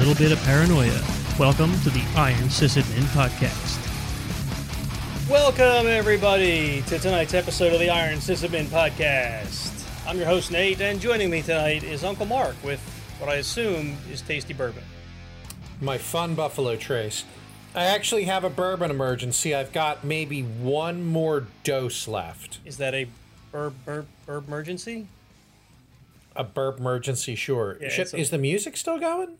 ops, and a little bit of paranoia. Welcome to the Iron Sysadmin Podcast. Welcome, everybody, to tonight's episode of the Iron Sysadmin Podcast. I'm your host, Nate, and joining me tonight is Uncle Mark with what I assume is tasty bourbon. My fun Buffalo Trace. I actually have a bourbon emergency. I've got maybe one more dose left. Is that a burb, burb, burb emergency? A burp emergency, sure. Yeah, Should- a- is the music still going?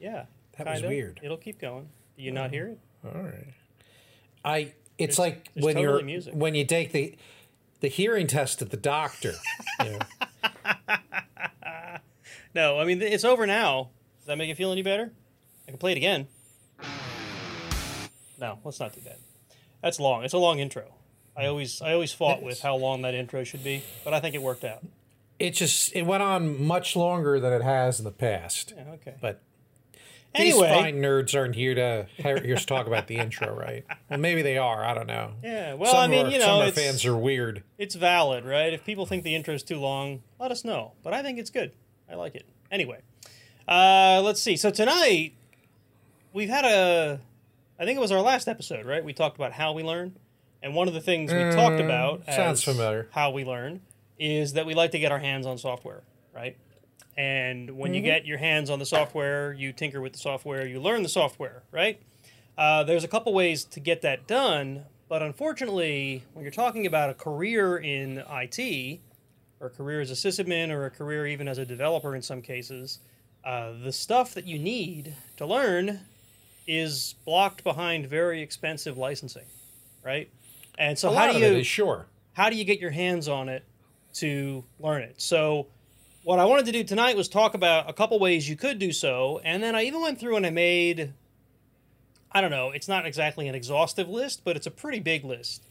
Yeah. That was kinda. weird. It'll keep going. Do you not hear it? All right. I. It's There's- like there's when totally you're music. when you take the the hearing test at the doctor. you know. No, I mean, it's over now. Does that make you feel any better? I can play it again. No, let's not do that. That's long. It's a long intro. I always, I always fought with how long that intro should be, but I think it worked out. It just it went on much longer than it has in the past. Yeah, okay. But Anyway, these fine nerds aren't here to here to talk about the intro, right? Well, maybe they are. I don't know. Yeah, well, some I mean, of our, you some know, of our it's- fans are weird. it's valid, right? If people think the intro is too long, let us know. But I think it's good. I like it. Anyway, uh, let's see. So tonight we've had a, I think it was our last episode, right? We talked about how we learn, and one of the things we talked about Mm, sounds as familiar. How we learn is that we like to get our hands on software, right? And when Mm-hmm. you get your hands on the software, you tinker with the software, you learn the software, right? Uh, there's a couple ways to get that done, but unfortunately, when you're talking about a career in IT, or a career as a sysadmin, or a career even as a developer in some cases, uh, the stuff that you need to learn is blocked behind very expensive licensing, right? And so A how do you sure. how do you get your hands on it to learn it? So, what I wanted to do tonight was talk about a couple ways you could do so, and then I even went through and I made I don't know, it's not exactly an exhaustive list, but it's a pretty big list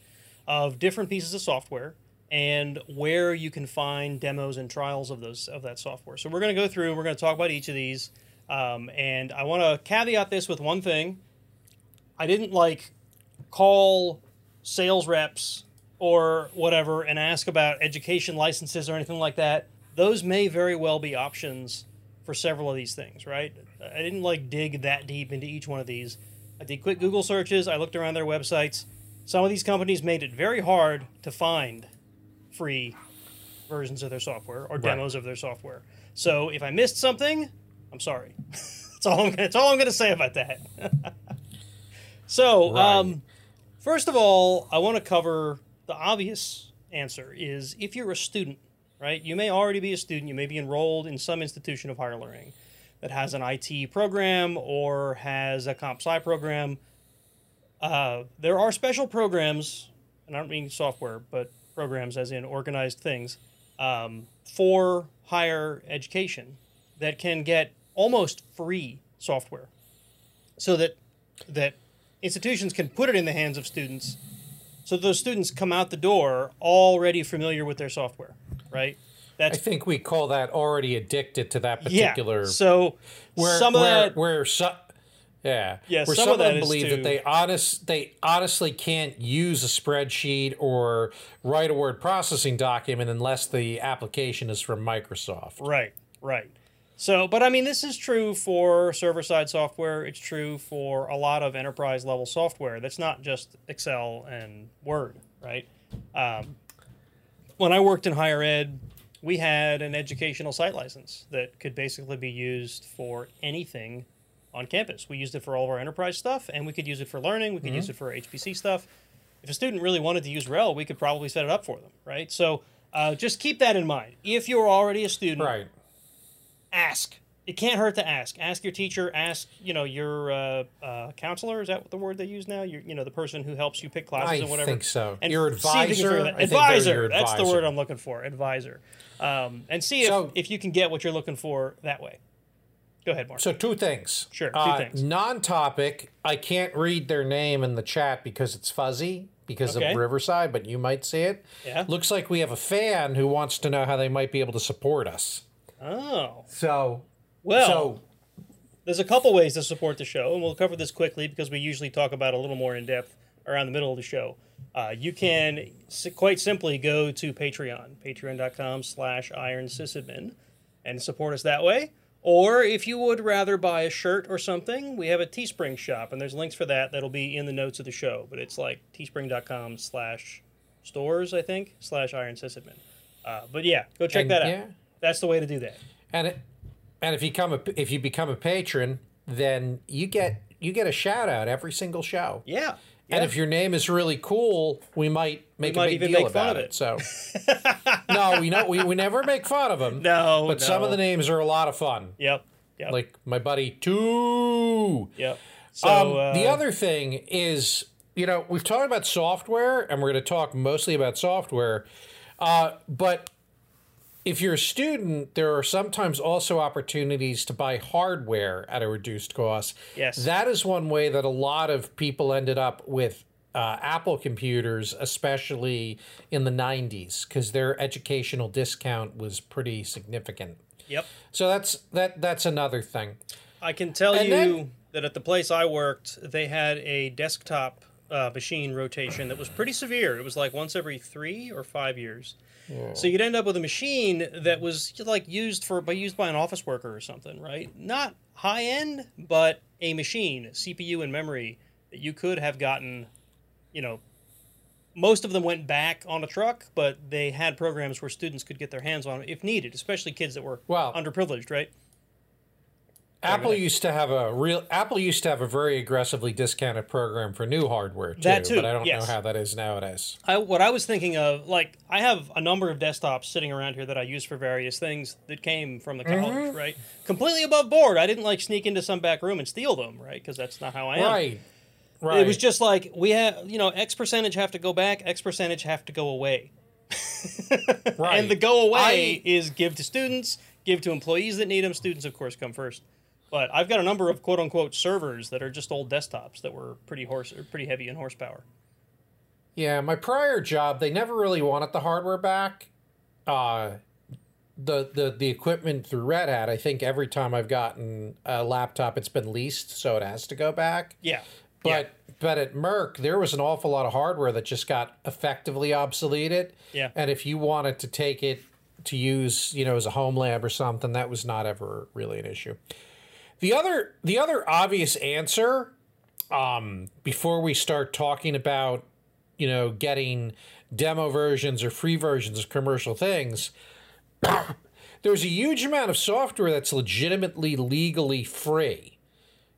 of different pieces of software and where you can find demos and trials of those of that software. So we're going to go through and we're going to talk about each of these. Um, and I want to caveat this with one thing. I didn't like call sales reps or whatever and ask about education licenses or anything like that. Those may very well be options for several of these things, right? I didn't like dig that deep into each one of these. I did quick Google searches. I looked around their websites. Some of these companies made it very hard to find free versions of their software or demos of their software. So if I missed something, I'm sorry. that's all I'm. That's all I'm going to say about that. so, Right. um, first of all, I want to cover the obvious answer: is if you're a student, right? You may already be a student. You may be enrolled in some institution of higher learning that has an IT program or has a comp sci program. Uh, there are special programs, and I don't mean software, but programs as in organized things um, for higher education that can get almost free software, so that that institutions can put it in the hands of students, so those students come out the door already familiar with their software, right? I think we call that already addicted to that particular. yeah. So where, some of where, that where so, yeah, Yeah, where some some, of them believe to- that they honest they honestly can't use a spreadsheet or write a word processing document unless the application is from Microsoft. Right, right. So, but I mean, this is true for server side software. It's true for a lot of enterprise level software. That's not just Excel and Word, right? Um, when I worked in higher ed, we had an educational site license that could basically be used for anything on campus. We used it for all of our enterprise stuff, and we could use it for learning. We could use it for HPC stuff. If a student really wanted to use RHEL, we could probably set it up for them, right? So uh, just keep that in mind. If you're already a student, Right. ask. It can't hurt to ask. Ask your teacher. Ask you know your uh, uh, counselor. Is that the word they use now? Your, you know the person who helps you pick classes I and whatever. I think so. And Your see if you can figure advisor? that- I think they're Advisor. your That's the word. I'm looking for. Advisor. Um, and see if, So- if you can get what you're looking for that way. Go ahead, Mark. So two things. Sure, two Uh, things. Non-topic. I can't read their name in the chat because it's fuzzy because Okay. of Riverside, but you might see it. Yeah. Looks like we have a fan who wants to know how they might be able to support us. oh So, well. so There's a couple ways to support the show, and we'll cover this quickly because we usually talk about a little more in depth around the middle of the show. Uh, you can s- quite simply go to Patreon, patreon.com slash iron sysadmin, and support us that way. Or if you would rather buy a shirt or something, we have a Teespring shop, and there's links for that that'll be in the notes of the show. But it's like teespring.com slash stores, I think, slash Iron Sysadmin. Uh, but yeah, go check And, that out. yeah. That's the way to do that. And it, and if you come a, if you become a patron, then you get you get a shout out every single show. Yeah. And if your name is really cool, we might make might a big even deal about of it. So no, we know we, we never make fun of them. No, but some of the names are a lot of fun. Yep. Yep. Like my buddy Two. yep. So um, uh, the other thing is, you know, we've talked about software, and we're going to talk mostly about software. Uh, but if you're a student, there are sometimes also opportunities to buy hardware at a reduced cost. Yes. that is one way that a lot of people ended up with. Uh, Apple computers, especially in the 90s, because their educational discount was pretty significant. Yep. So that's that. That's another thing. I can tell And you then- that at the place I worked, they had a desktop uh, machine rotation that was pretty severe. It was like once every three or five years. So you'd end up with a machine that was like used for by used by an office worker or something, right? Not high end, but a machine, CPU and memory that you could have gotten, you know, most of them went back on a truck, but they had programs where students could get their hands on it if needed, especially kids that were Wow. underprivileged, right? Apple used to have a real Apple used to have a very aggressively discounted program for new hardware too, That too, but I don't yes. know how that is nowadays. I, what I was thinking of, like, I have a number of desktops sitting around here that I use for various things that came from the college, mm-hmm. right? Completely above board. I didn't like sneak into some back room and steal them, right? Because that's not how I am. Right. Right. It was just like we have, you know, X percentage have to go back, X percentage have to go away, right. and the go away I- is give to students, give to employees that need them. Students, of course, come first. But I've got a number of quote unquote servers that are just old desktops that were pretty horse, or pretty heavy in horsepower. yeah, my prior job, they never really wanted the hardware back. Uh the, the the equipment through Red Hat, I think every time I've gotten a laptop, it's been leased, so it has to go back. Yeah. But but at Merck, there was an awful lot of hardware that just got effectively obsoleted. Yeah. And if you wanted to take it to use, you know, as a home lab or something, that was not ever really an issue. The other the other obvious answer, um, before we start talking about, you know, getting demo versions or free versions of commercial things, there's a huge amount of software that's legitimately legally free.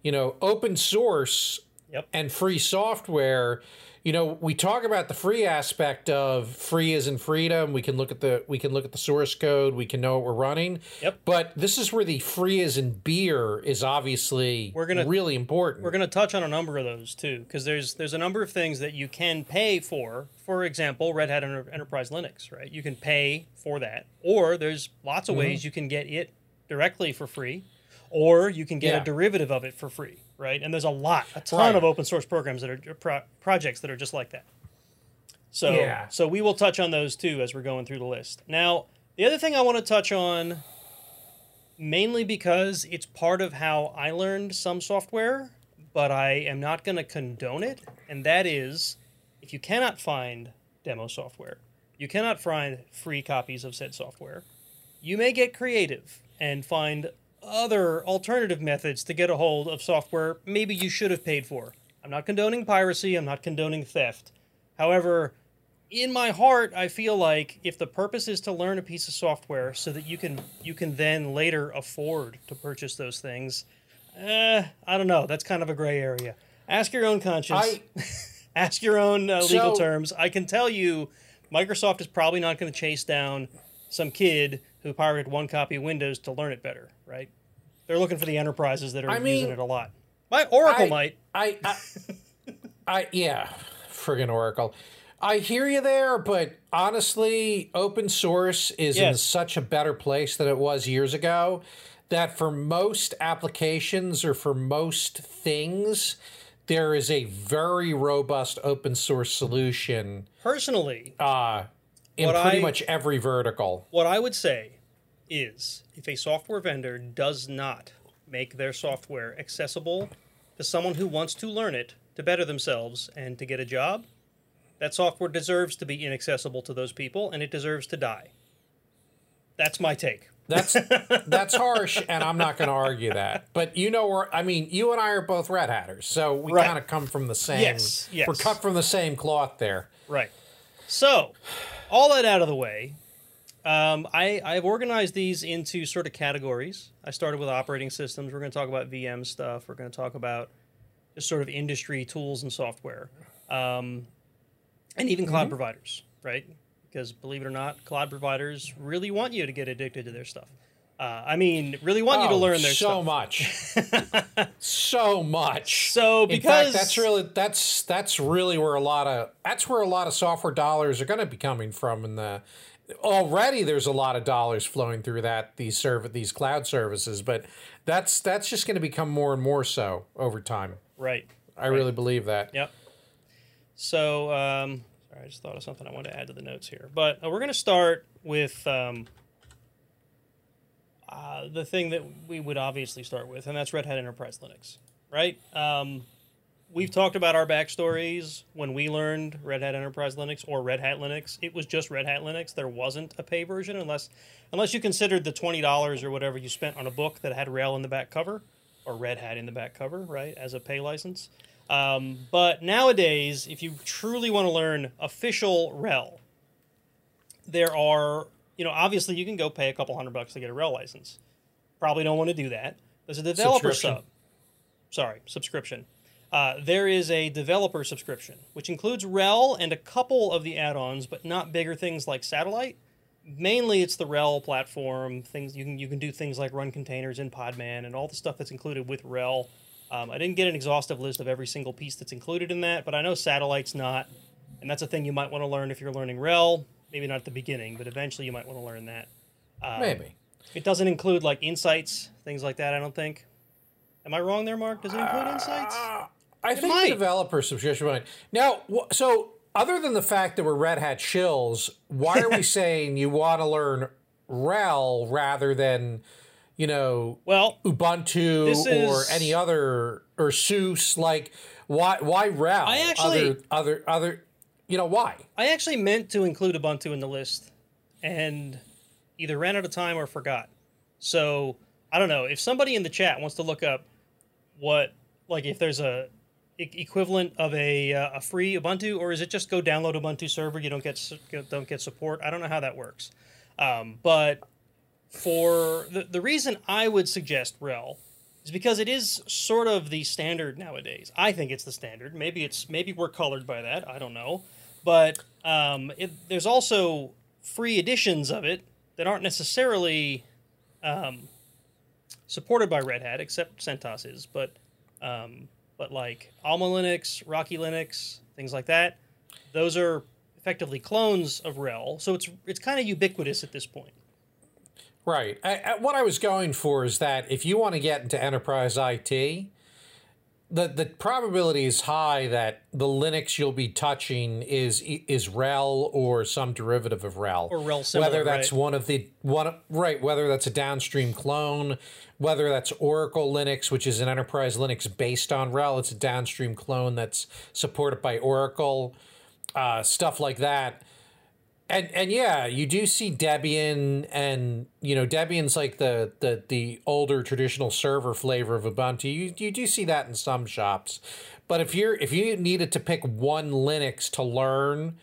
You know, open source Yep. and free software you know we talk about the free aspect of free is in freedom we can look at the we can look at the source code we can know what we're running Yep. but this is where the free is in beer is obviously We're gonna- really important We're going to touch on a number of those too, because there's there's a number of things that you can pay for. For example, Red Hat Enter- Enterprise Linux, right? You can pay for that, or there's lots Mm-hmm. of ways you can get it directly for free, or you can get Yeah. a derivative of it for free, right? And there's a lot, a ton Right. of open source programs that are pro- projects that are just like that. So Yeah. so we will touch on those too as we're going through the list. Now, the other thing I want to touch on mainly because it's part of how I learned some software, but I am not going to condone it. And that is if you cannot find demo software, you cannot find free copies of said software, you may get creative and find other alternative methods to get a hold of software maybe you should have paid for. I'm not condoning piracy, I'm not condoning theft. However, in my heart, I feel like if the purpose is to learn a piece of software so that you can you can then later afford to purchase those things, eh, I don't know. That's kind of a gray area. Ask your own conscience. I- Ask your own uh, legal So- terms. I can tell you, Microsoft is probably not going to chase down some kid who pirated one copy of Windows to learn it better, right? They're looking for the enterprises that are I mean, using it a lot. My Oracle I- might. I, I, I, yeah, friggin' Oracle. I hear you there, but honestly, open source is in such a better place than it was years ago that for most applications or for most things, there is a very robust open source solution Personally, uh, in What pretty I- much every vertical. What I would say is if a software vendor does not make their software accessible to someone who wants to learn it to better themselves and to get a job, that software deserves to be inaccessible to those people and it deserves to die. That's my take. That's that's harsh, and I'm not going to argue that. But you know, where I mean, you and I are both red hatters, so we Right. kind of come from the same. Yes, yes. We're cut from the same cloth there. Right. So, all that out of the way, um, I, I've organized these into sort of categories. I started with operating systems. We're going to talk about VM stuff. We're going to talk about just sort of industry tools and software, um, and even cloud providers, right? Because believe it or not, cloud providers really want you to get addicted to their stuff. Uh, I mean, really want you to Oh, learn their so stuff. much, so much. So in because fact, that's really that's that's really where a lot of that's where a lot of software dollars are going to be coming from. In the already, there's a lot of dollars flowing through that these serv these cloud services, but that's that's just going to become more and more so over time. right. I really believe that. Yep. So, um, sorry, I just thought of something I wanted to add to the notes here. But uh, we're going to start with um, uh, the thing that we would obviously start with, and that's Red Hat Enterprise Linux, right? Um, we've talked about our backstories when we learned Red Hat Enterprise Linux or Red Hat Linux. It was just Red Hat Linux. There wasn't a pay version unless unless you considered the twenty dollars or whatever you spent on a book that had RHEL in the back cover or Red Hat in the back cover, right, as a pay license. Um, but nowadays, if you truly want to learn official RHEL, there are, you know, obviously you can go pay a couple hundred bucks to get a RHEL license. Probably don't want to do that. There's a developer Subscription. sub. Sorry, subscription. Uh, there is a developer subscription, which includes RHEL and a couple of the add-ons, but not bigger things like Satellite. Mainly, it's the RHEL platform. Things you can you can do things like run containers in Podman and all the stuff that's included with RHEL. Um, I didn't get an exhaustive list of every single piece that's included in that, but I know Satellite's not, and that's a thing you might want to learn if you're learning RHEL. Maybe not at the beginning, but eventually you might want to learn that. Um, maybe. It doesn't include like insights, things like that. I don't think. Am I wrong there, Mark? Does it include uh, insights? I think might. the developer subscription might. Now, so other than the fact that we're Red Hat shills, why are we saying you want to learn RHEL rather than, you know, Well, Ubuntu or is- any other or SUSE? Like, why why RHEL? I actually- other other other, you know, why? I actually meant to include Ubuntu in the list, and either ran out of time or forgot. So I don't know if somebody in the chat wants to look up what like if there's a equivalent of a uh, a free Ubuntu, or is it just go download Ubuntu server? You don't get su- don't get support. I don't know how that works, um, but for the the reason I would suggest RHEL is because it is sort of the standard nowadays. I think it's the standard. Maybe it's maybe we're colored by that. I don't know, but um, it, there's also free editions of it that aren't necessarily um, supported by Red Hat, except CentOS is. But um, but like Alma Linux, Rocky Linux, things like that, those are effectively clones of RHEL. So it's it's kind of ubiquitous at this point. Right. I, I, what I was going for is that if you want to get into enterprise IT, the the probability is high that the Linux you'll be touching is is RHEL or some derivative of RHEL, Or RHEL similar, whether that's right. one of the one right, whether that's a downstream clone, whether that's Oracle Linux, which is an enterprise Linux based on RHEL, it's a downstream clone that's supported by Oracle, uh, stuff like that and and yeah, you do see Debian, and you know Debian's like the the the older traditional server flavor of Ubuntu. You you do see that in some shops, but if you're if you needed to pick one Linux to learn,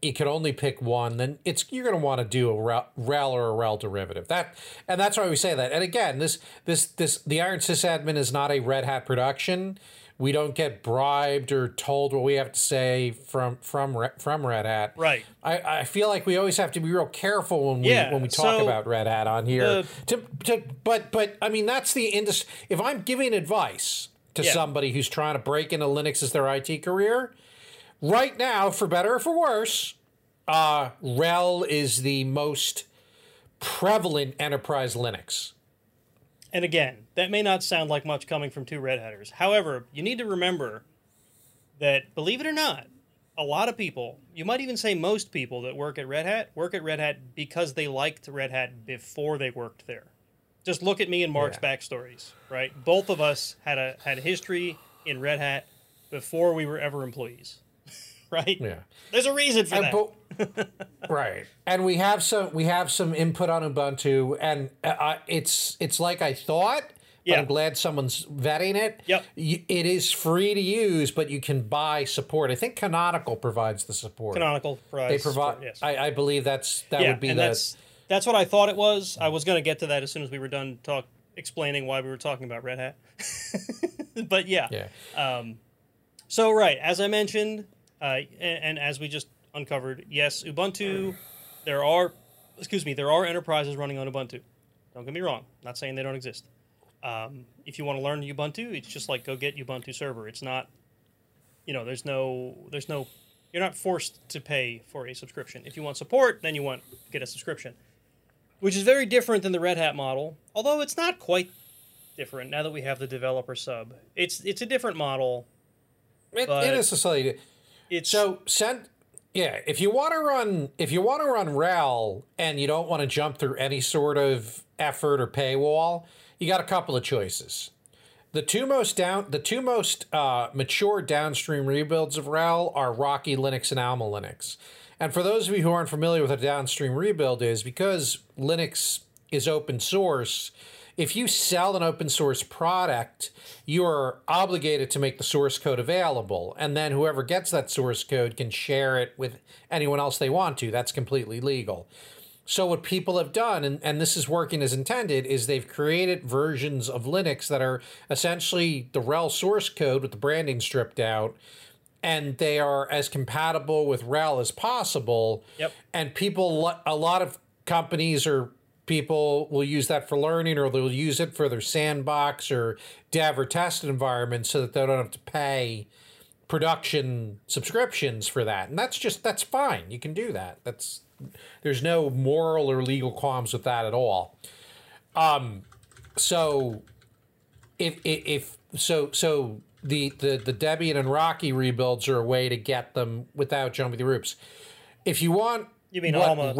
you could only pick one. Then it's you're going to want to do a RHEL, or a RHEL derivative. That and that's why we say that. And again, this this this the Iron Sysadmin is not a Red Hat production. We don't get bribed or told what we have to say from from from Red Hat. Right. I, I feel like we always have to be real careful when we Yeah, when we talk so about Red Hat on here. to, to but but I mean that's the industry. If I'm giving advice to Yeah. somebody who's trying to break into Linux as their IT career, right now, for better or for worse, uh, RHEL is the most prevalent enterprise Linux. And again, that may not sound like much coming from two Red Hatters. However, you need to remember that, believe it or not, a lot of people, you might even say most people that work at Red Hat, work at Red Hat because they liked Red Hat before they worked there. Just look at me and Mark's Yeah. backstories, right? Both of us had a had a history in Red Hat before we were ever employees, right? Yeah. There's a reason for And that. but- right, and we have some we have some input on Ubuntu, and uh, it's it's like I thought. But Yeah. I'm glad someone's vetting it. Yep. It is free to use, but you can buy support. I think Canonical provides the support. Canonical provides. they provide. support, yes. I, I believe that's that yeah, would be and the. that's that's what I thought it was. I was going to get to that as soon as we were done talk explaining why we were talking about Red Hat. but yeah. yeah. Um, So right, as I mentioned, uh, and, and as we just uncovered, yes, Ubuntu. There are, excuse me, there are enterprises running on Ubuntu. Don't get me wrong. Not saying they don't exist. Um, if you want to learn Ubuntu, it's just like go get Ubuntu server. It's not, you know, there's no, there's no, you're not forced to pay for a subscription. If you want support, then you want get a subscription, which is very different than the Red Hat model. Although it's not quite different now that we have the developer sub. It's it's a different model. It, it is a slightly. It's So send yeah, if you want to run if you want to run RHEL and you don't want to jump through any sort of effort or paywall, you got a couple of choices. The two most down the two most uh, mature downstream rebuilds of RHEL are Rocky Linux and Alma Linux. And for those of you who aren't familiar with what a downstream rebuild is, because Linux is open source, if you sell an open source product, you are obligated to make the source code available. And then whoever gets that source code can share it with anyone else they want to. That's completely legal. So, what people have done, and, and this is working as intended, is they've created versions of Linux that are essentially the RHEL source code with the branding stripped out, and they are as compatible with RHEL as possible. Yep. And people, a lot of companies or people will use that for learning, or they'll use it for their sandbox or dev or test environment so that they don't have to pay production subscriptions for that. And that's just, that's fine. You can do that. That's, there's no moral or legal qualms with that at all. Um, so if, if, if so, so the, the, the Debian and Rocky rebuilds are a way to get them without jumping through hoops. If you want, You mean what Alma- mean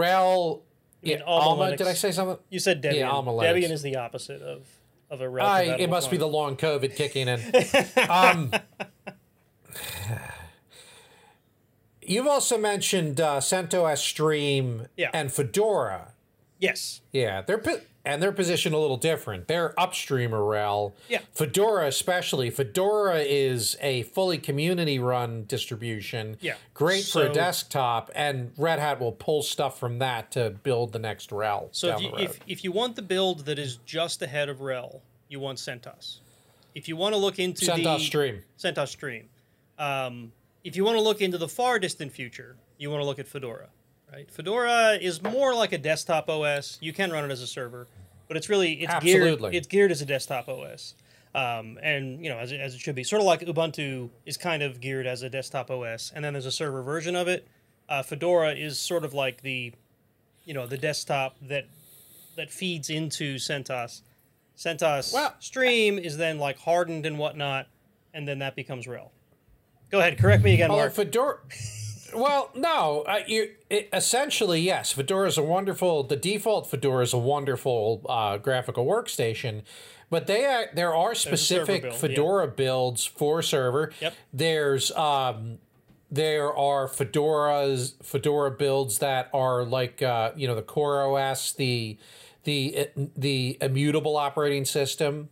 yeah, Alma Alma, Linux. did I say something? You said Debian. Yeah, Alma Linux. Debian is the opposite of of a red. I, it must be the long COVID kicking in. um, you've also mentioned uh, CentOS Stream Yeah. and Fedora. yes. Yeah, they're and their position a little different. They're upstream RHEL. Yeah. Fedora especially. Fedora is a fully community-run distribution. Yeah. Great for a desktop, and Red Hat will pull stuff from that to build the next RHEL So if you, if if you want the build that is just ahead of RHEL, you want CentOS. If you want to look into CentOS the Stream. CentOS Stream. Um, if you want to look into the far distant future, you want to look at Fedora. Right? Fedora is more like a desktop OS. You can run it as a server, but it's really it's Absolutely. geared it's geared as a desktop OS. Um, and you know as it, as it should be, sort of like Ubuntu is kind of geared as a desktop OS, and then there's a server version of it. Uh, Fedora is sort of like the, you know, the desktop that that feeds into CentOS. CentOS Well- Stream is then like hardened and whatnot, and then that becomes RHEL. Go ahead, correct me again, Although Mark. Fedora. Well, no. Uh, you it, essentially yes. Fedora is a wonderful. The default Fedora is a wonderful uh, graphical workstation, but they are, there are specific build, yeah. Fedora builds for server. Yep. There's um, there are Fedora's Fedora builds that are like uh, you know the Core OS, the the the immutable operating system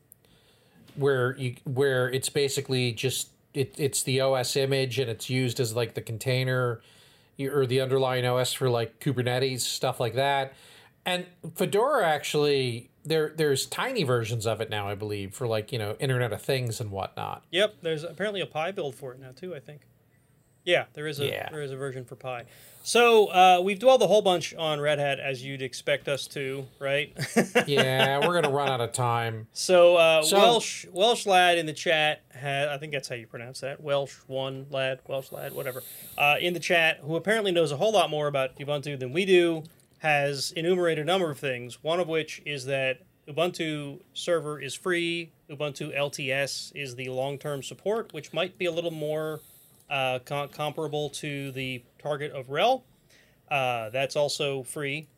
where you where it's basically just it, it's the OS image and it's used as like the container or the underlying OS for like Kubernetes stuff like that. And Fedora actually there there's tiny versions of it now, I believe, for like you know Internet of Things and whatnot. Yep, there's apparently a Pi build for it now too. I think. Yeah, there is a Yeah. there is a version for Pi. So uh, we've dwelled a whole bunch on Red Hat as you'd expect us to, right? Yeah, we're gonna run out of time. so, uh, So- Welsh Welsh lad in the chat had I think that's how you pronounce that Welsh one lad Welsh lad whatever uh, in the chat who apparently knows a whole lot more about Ubuntu than we do has enumerated a number of things. One of which is that Ubuntu server is free. Ubuntu LTS is the long term support, which might be a little more uh, com- comparable to the target of RHEL. Uh, that's also free.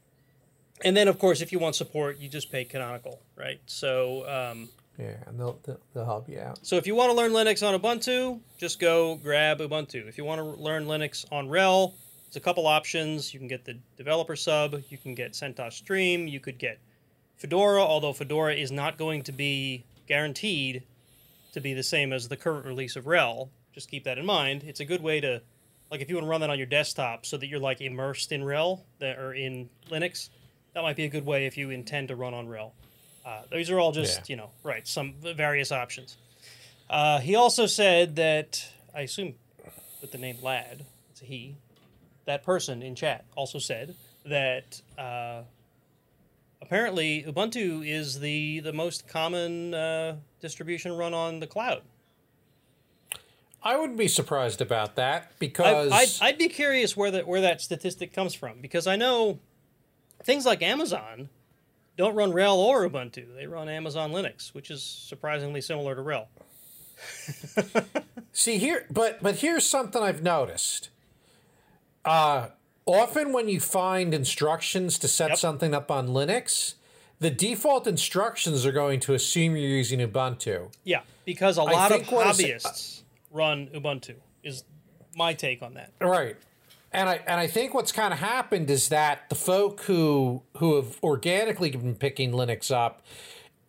And then, of course, if you want support, you just pay Canonical, right? So, um, Yeah, and they'll, they'll, they'll help you out. So if you want to learn Linux on Ubuntu, just go grab Ubuntu. If you want to learn Linux on RHEL, there's a couple options. You can get the developer sub, you can get CentOS Stream, you could get Fedora, although Fedora is not going to be guaranteed to be the same as the current release of RHEL. Just keep that in mind. It's a good way to, like, if you want to run that on your desktop so that you're like immersed in RHEL that, or in Linux, that might be a good way if you intend to run on RHEL. Uh, these are all just, Yeah. you know, right, some various options. Uh, he also said that, I assume with the name Lad, it's a he, that person in chat also said that uh, apparently Ubuntu is the, the most common uh, distribution run on the cloud. I wouldn't be surprised about that because I'd, I'd be curious where that where that statistic comes from because I know things like Amazon don't run RHEL or Ubuntu; they run Amazon Linux, which is surprisingly similar to RHEL. See here, but but here's something I've noticed. Uh, often when you find instructions to set Yep. something up on Linux, the default instructions are going to assume you're using Ubuntu. Yeah, because a lot of think what is- hobbyists run Ubuntu. Is my take on that. Right. And I and I think what's kind of happened is that the folk who who have organically been picking Linux up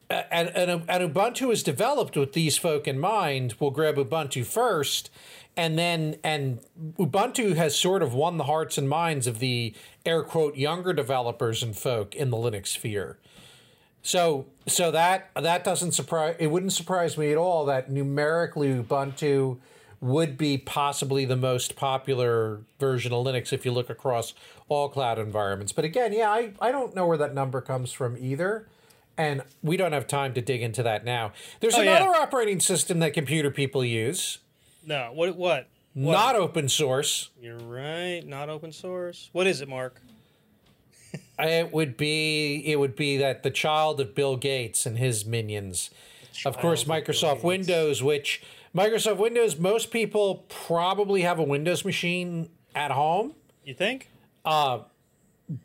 and, and, and Ubuntu is developed with these folk in mind will grab Ubuntu first and then and Ubuntu has sort of won the hearts and minds of the air quote younger developers and folk in the Linux sphere. So so that that doesn't surprise it wouldn't surprise me at all that numerically Ubuntu would be possibly the most popular version of Linux if you look across all cloud environments. But again, yeah, I, I don't know where that number comes from either. And we don't have time to dig into that now. There's Oh, yeah. another operating system that computer people use, No, what? What? not open source. You're right. Not open source. What is it, Mark? It would be it would be that the child of Bill Gates and his minions. Of course, Child of Microsoft Windows, which Microsoft Windows, most people probably have a Windows machine at home, You think? Uh,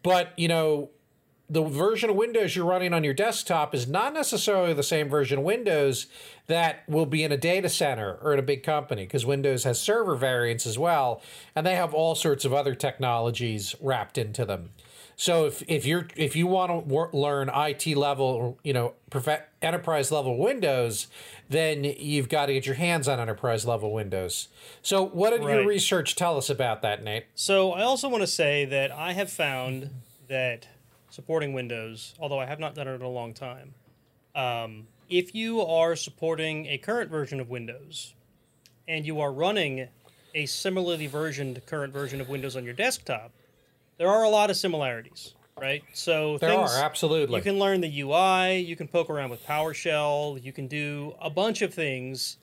but you know, the version of Windows you're running on your desktop is not necessarily the same version of Windows that will be in a data center or in a big company because Windows has server variants as well, and they have all sorts of other technologies wrapped into them. So if, if you're if you want to wor- learn IT level, you know, prof- enterprise level Windows, then you've got to get your hands on enterprise level Windows. So what did your research tell us about that, Nate? So I also want to say that I have found that supporting Windows, although I have not done it in a long time, um, if you are supporting a current version of Windows and you are running a similarly versioned current version of Windows on your desktop, there are a lot of similarities, right? So There things, are absolutely. You can learn the UI, you can poke around with PowerShell, you can do a bunch of things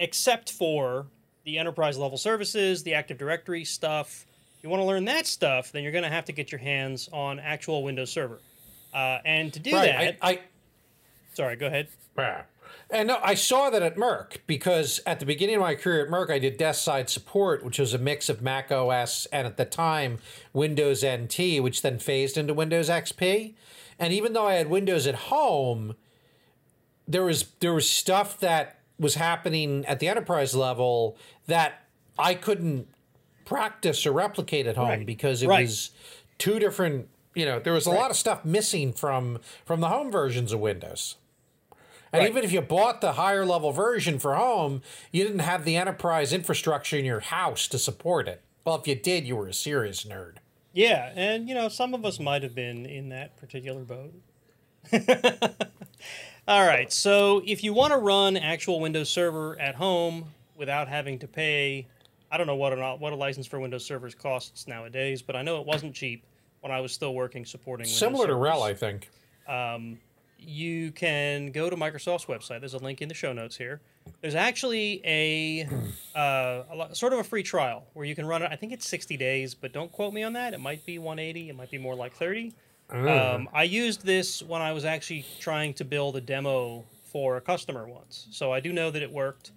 except for the enterprise level services, the Active Directory stuff. If you want to learn that stuff, then you're going to have to get your hands on actual Windows Server. Uh, and to do right. that, I, I sorry, go ahead. And no, I saw that at Merck because at the beginning of my career at Merck, I did desk side support, which was a mix of Mac OS and at the time Windows NT, which then phased into Windows XP. And even though I had Windows at home, there was there was stuff that was happening at the enterprise level that I couldn't practice or replicate at home Right. because it Right. was two different. You know, there was a lot of stuff missing from from the home versions of Windows. And Right. even if you bought the higher level version for home, you didn't have the enterprise infrastructure in your house to support it. Well, if you did, you were a serious nerd. Yeah, and you know, some of us might have been in that particular boat. All right, so if you want to run actual Windows Server at home without having to pay, I don't know what a, what a license for Windows servers costs nowadays, but I know it wasn't cheap when I was still working supporting Windows Similar to servers. RHEL, I think. Um, you can go to Microsoft's website. There's a link in the show notes here. There's actually a, uh, a sort of a free trial where you can run it. I think it's 60 days, but don't quote me on that. It might be 180. It might be more like 30. Um, I used this when I was actually trying to build a demo for a customer once, so I do know that it worked.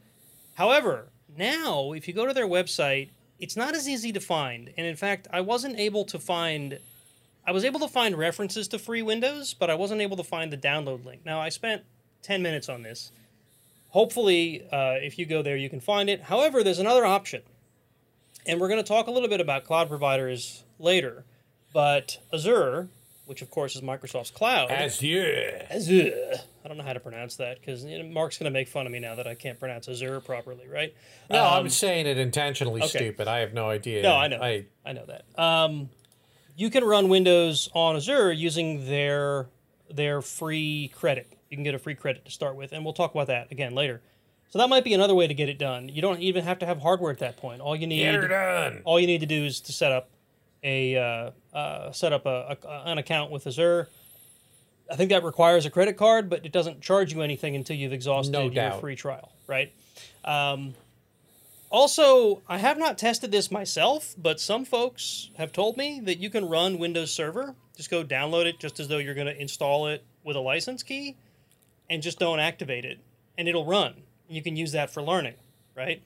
However, now if you go to their website, it's not as easy to find, and in fact, I wasn't able to find. I was able to find references to free Windows, but I wasn't able to find the download link. Now, I spent 10 minutes on this. Hopefully, uh, if you go there, you can find it. However, there's another option. And we're going to talk a little bit about cloud providers later. But Azure, which of course is Microsoft's cloud, Azure. Azure. I don't know how to pronounce that because you know, Mark's going to make fun of me now that I can't pronounce Azure properly, right? No, Um, I'm saying it intentionally stupid. I have no idea. No, I know. I, I know that. Um, you can run Windows on Azure using their their free credit. You can get a free credit to start with, and we'll talk about that again later. So that might be another way to get it done. You don't even have to have hardware at that point. All you need get her done. all you need to do is to set up a uh, uh, set up a, a, an account with Azure. I think that requires a credit card, but it doesn't charge you anything until you've exhausted No your doubt. free trial, right? Um, also, I have not tested this myself, but some folks have told me that you can run Windows Server. Just go download it, just as though you're going to install it with a license key, and just don't activate it, and it'll run. You can use that for learning, right?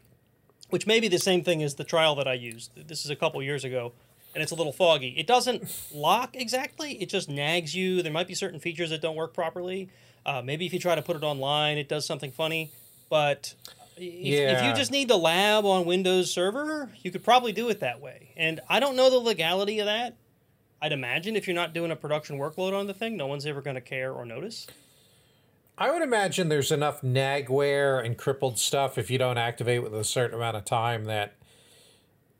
which may be the same thing as the trial that I used. This is a couple years ago, and it's a little foggy. It doesn't lock exactly; it just nags you. There might be certain features that don't work properly. Uh, maybe if you try to put it online, it does something funny. But if, if you just need the lab on Windows Server, you could probably do it that way. And I don't know the legality of that. I'd imagine if you're not doing a production workload on the thing, no one's ever going to care or notice. I would imagine there's enough nagware and crippled stuff if you don't activate with a certain amount of time that,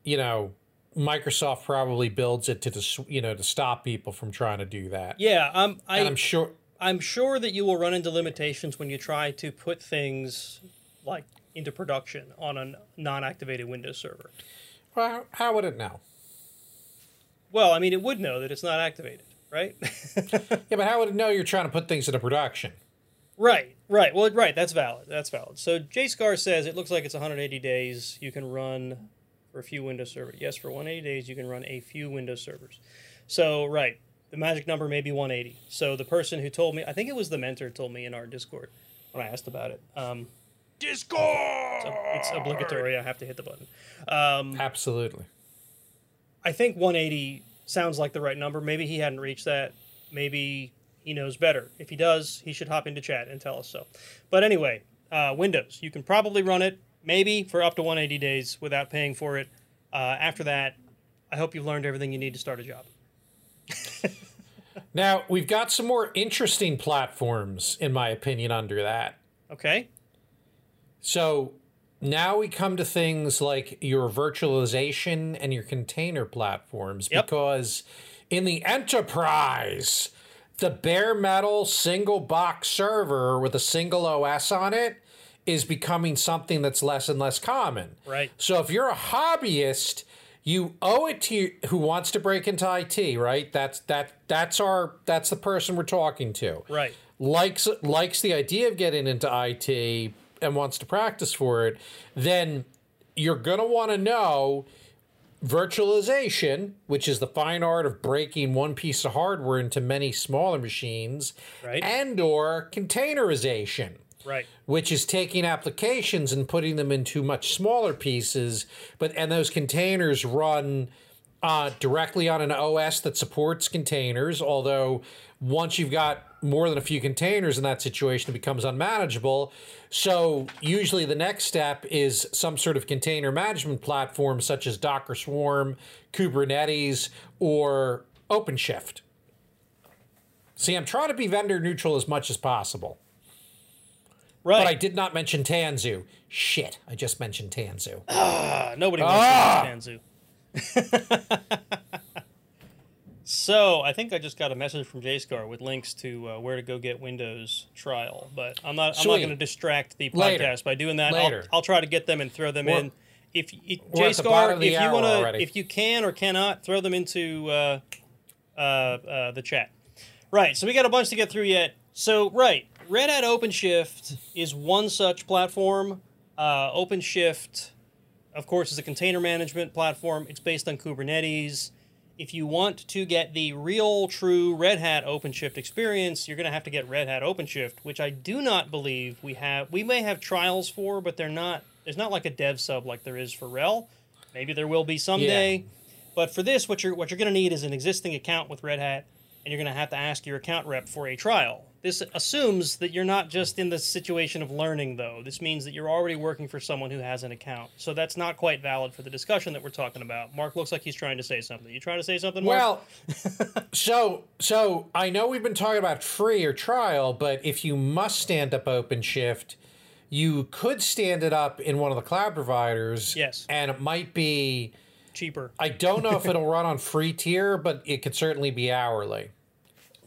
you know, Microsoft probably builds it to, dis- you know, to stop people from trying to do that. Yeah, um, I, And I'm sure. I'm sure that you will run into limitations when you try to put things like into production on a non-activated Windows server. Well, how would it know? Well, I mean, it would know that it's not activated, right? Yeah, but how would it know you're trying to put things into production? right, right. Well, right. That's valid. That's valid. So JSCAR says it looks like it's 180 days. You can run for a few Windows servers. Yes, for 180 days, you can run a few Windows servers. So, right. The magic number may be 180. So the person who told me, I think it was the mentor told me in our Discord when I asked about it. Um, Discord. it's obligatory. I have to hit the button. Um, Absolutely. I think 180 sounds like the right number. Maybe he hadn't reached that. Maybe he knows better. If he does, he should hop into chat and tell us so. But anyway, uh, Windows, you can probably run it maybe for up to 180 days without paying for it. Uh, after that, I hope you've learned everything you need to start a job. Now we've got some more interesting platforms, in my opinion, under that. Okay? So now we come to things like your virtualization and your container platforms Yep. because in the enterprise, the bare metal single box server with a single OS on it is becoming something that's less and less common. Right. So if you're a hobbyist, you owe it to you, who wants to break into IT, right? That's that that's our that's the person we're talking to Right. likes likes the idea of getting into IT and wants to practice for it, then you're going to want to know virtualization, which is the fine art of breaking one piece of hardware into many smaller machines, Right. and or containerization Right. which is taking applications and putting them into much smaller pieces but and those containers run uh, directly on an os that supports containers although once you've got more than a few containers in that situation it becomes unmanageable so usually the next step is some sort of container management platform such as docker swarm kubernetes or openshift see i'm trying to be vendor neutral as much as possible Right. but I did not mention Tanzu. Shit, I just mentioned Tanzu. Uh, nobody wants Ah! Tanzu. So I think I just got a message from JSCAR with links to uh, where to go get Windows trial, but I'm not. I'm not going to distract the podcast Later. by doing that. Later. I'll, I'll try to get them and throw them We're- in. If, if we're at the bottom JSCAR, if you want to, if you can or cannot, throw them into uh, uh, uh, the chat. Right. So we got a bunch to get through yet. So right, Red Hat OpenShift is one such platform. Uh, OpenShift, of course, is a container management platform. It's based on Kubernetes. If you want to get the real, true Red Hat OpenShift experience, you're going to have to get Red Hat OpenShift, which I do not believe we have. We may have trials for, but they're not. There's not like a dev sub like there is for RHEL. Maybe there will be someday. But for this, what you're what you're going to need is an existing account with Red Hat, and you're going to have to ask your account rep for a trial. This assumes that you're not just in the situation of learning, though. This means that you're already working for someone who has an account. So that's not quite valid for the discussion that we're talking about. Mark looks like he's trying to say something. You trying to say something, Mark? Well, so so I know we've been talking about free or trial, but if you must stand up OpenShift, you could stand it up in one of the cloud providers. Yes. and it might be. cheaper. I don't know if it'll run on free tier, but it could certainly be hourly.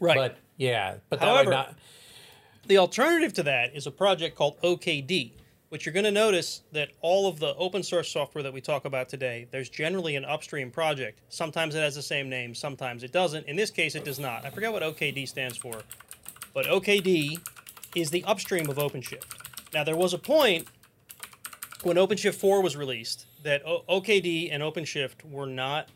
Right. But yeah, but that However- not. The alternative to that is a project called OKD, which you're going to notice that all of the open source software that we talk about today, there's generally an upstream project. Sometimes it has the same name, sometimes it doesn't. In this case, it does not. I forget what OKD stands for, but OKD is the upstream of OpenShift. Now, there was a point when OpenShift 4 was released that OKD and OpenShift were not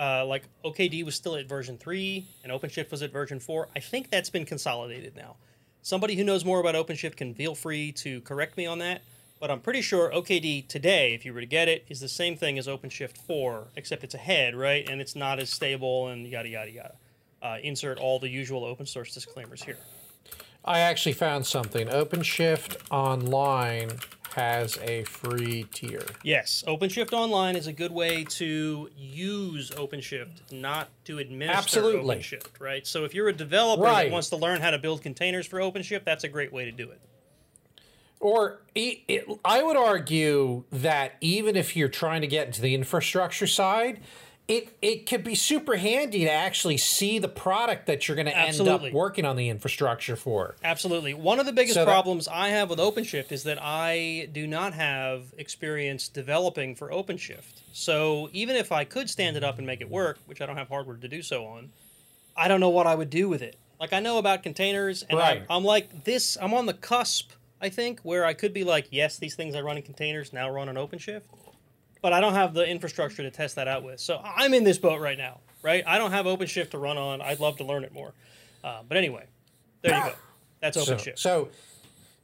uh, like OKD was still at version 3 and OpenShift was at version 4. I think that's been consolidated now. Somebody who knows more about OpenShift can feel free to correct me on that, but I'm pretty sure OKD today, if you were to get it, is the same thing as OpenShift 4, except it's ahead, right? And it's not as stable and yada, yada, yada. Uh, insert all the usual open source disclaimers here. I actually found something. OpenShift Online has a free tier. Yes, OpenShift Online is a good way to use OpenShift, not to administer Absolutely. OpenShift, right? So if you're a developer Right. that wants to learn how to build containers for OpenShift, that's a great way to do it. Or e- it, I would argue that even if you're trying to get into the infrastructure side, it it could be super handy to actually see the product that you're going to end up working on the infrastructure for. Absolutely. One of the biggest So that- problems I have with OpenShift is that I do not have experience developing for OpenShift. So even if I could stand it up and make it work, which I don't have hardware to do so on, I don't know what I would do with it. Like I know about containers, and Right. I'm, I'm like this. I'm on the cusp, I think, where I could be like, yes, these things I run in containers now run on OpenShift, but I don't have the infrastructure to test that out with. So I'm in this boat right now, right? I don't have OpenShift to run on. I'd love to learn it more, uh, but anyway, there you go. That's So, OpenShift. so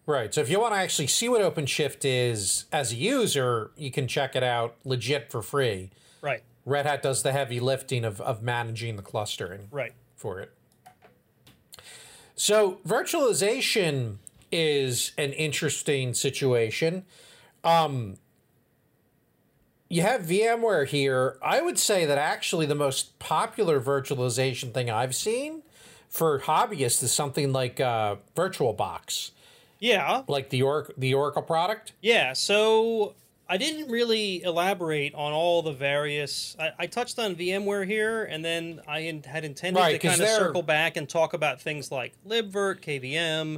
right. So if you want to actually see what OpenShift is as a user, you can check it out legit for free. right, Red Hat does the heavy lifting of, of managing the clustering. right. for it. So virtualization is an interesting situation. Um, you have VMware here. I would say that actually the most popular virtualization thing I've seen for hobbyists is something like uh, VirtualBox, Yeah, like the Oracle, the Oracle product. yeah. So I didn't really elaborate on all the various. I, I touched on VMware here, and then I in, had intended Right, to kind of circle back and talk about things like libvirt, KVM,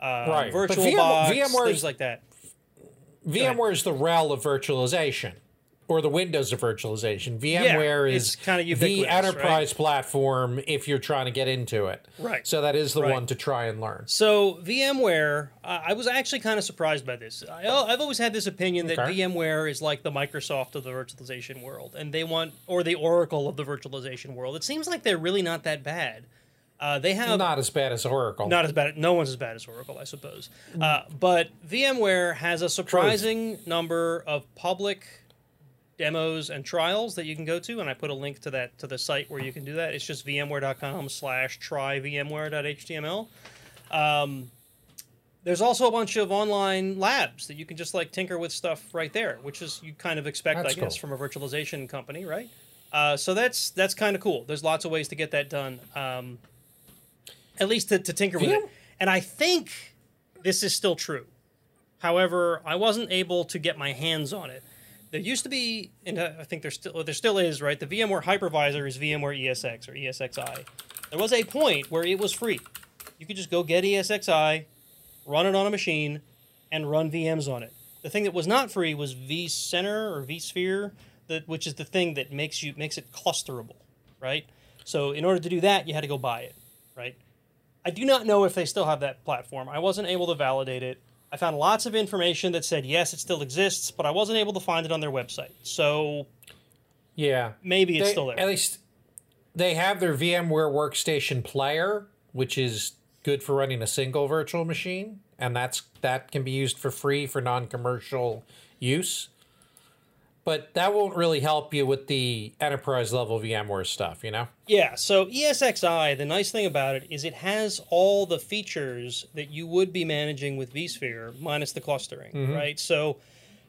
uh, Right, VirtualBox, VM VMware's- things like that. VMware is the RHEL of virtualization, or the Windows of virtualization. VMware it's is kinda the ubiquitous, enterprise platform if you're trying to get into it. Right. So that is the Right. one to try and learn. So VMware, uh, I was actually kind of surprised by this. I, I've always had this opinion that Okay. VMware is like the Microsoft of the virtualization world, and they want, or the Oracle of the virtualization world. It seems like they're really not that bad. Uh, they have Not as bad as Oracle. not as bad. No one's as bad as Oracle, I suppose. Uh, but VMware has a surprising number of public demos and trials that you can go to, and I put a link to that to the site where you can do that. It's just vmware.com/slash try vmware.html. Um, there's also a bunch of online labs that you can just like tinker with stuff right there, which is you kind of expect, That's I guess, cool. from a virtualization company, right? Uh, so that's that's kind of cool. There's lots of ways to get that done. Um, at least to, to tinker with it. And I think this is still true. However, I wasn't able to get my hands on it. There used to be, and I think there still there still is, right? The VMware hypervisor is VMware ESX or ESXi. There was a point where it was free. You could just go get ESXi, run it on a machine, and run VMs on it. The thing that was not free was vCenter or vSphere, that which is the thing that makes you makes it clusterable, right? So in order to do that, you had to go buy it, right? I do not know if they still have that platform. I wasn't able to validate it. I found lots of information that said yes, it still exists, but I wasn't able to find it on their website. So Yeah. maybe it's They- still there. At least they have their VMware Workstation Player, which is good for running a single virtual machine, and that's that can be used for free for non-commercial use. But that won't really help you with the enterprise level VMware stuff, you know? Yeah, so ESXi, the nice thing about it is it has all the features that you would be managing with vSphere minus the clustering, right? So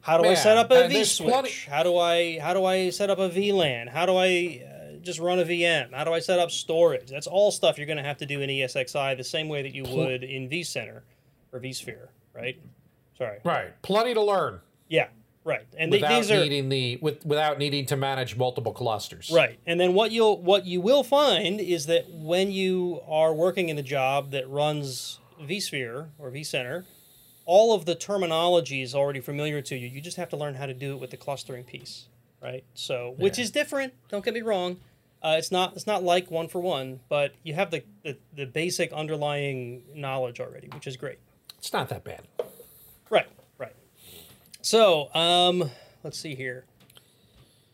how do I set up a vSwitch? plenty- How do I how do I set up a VLAN? How do I uh, just run a VM? How do I set up storage? That's all stuff you're going to have to do in ESXi the same way that you would in vCenter or vSphere, right? Sorry. Right. Plenty to learn Yeah, right. And th- without these are needing the with without needing to manage multiple clusters. Right. And then what you'll what you will find is that when you are working in a job that runs vSphere or vCenter, all of the terminology is already familiar to you. You just have to learn how to do it with the clustering piece, right? So, which is different. Don't get me wrong. Uh, it's not it's not like one for one, but you have the, the the basic underlying knowledge already, which is great. It's not that bad. Right. So, um, let's see here.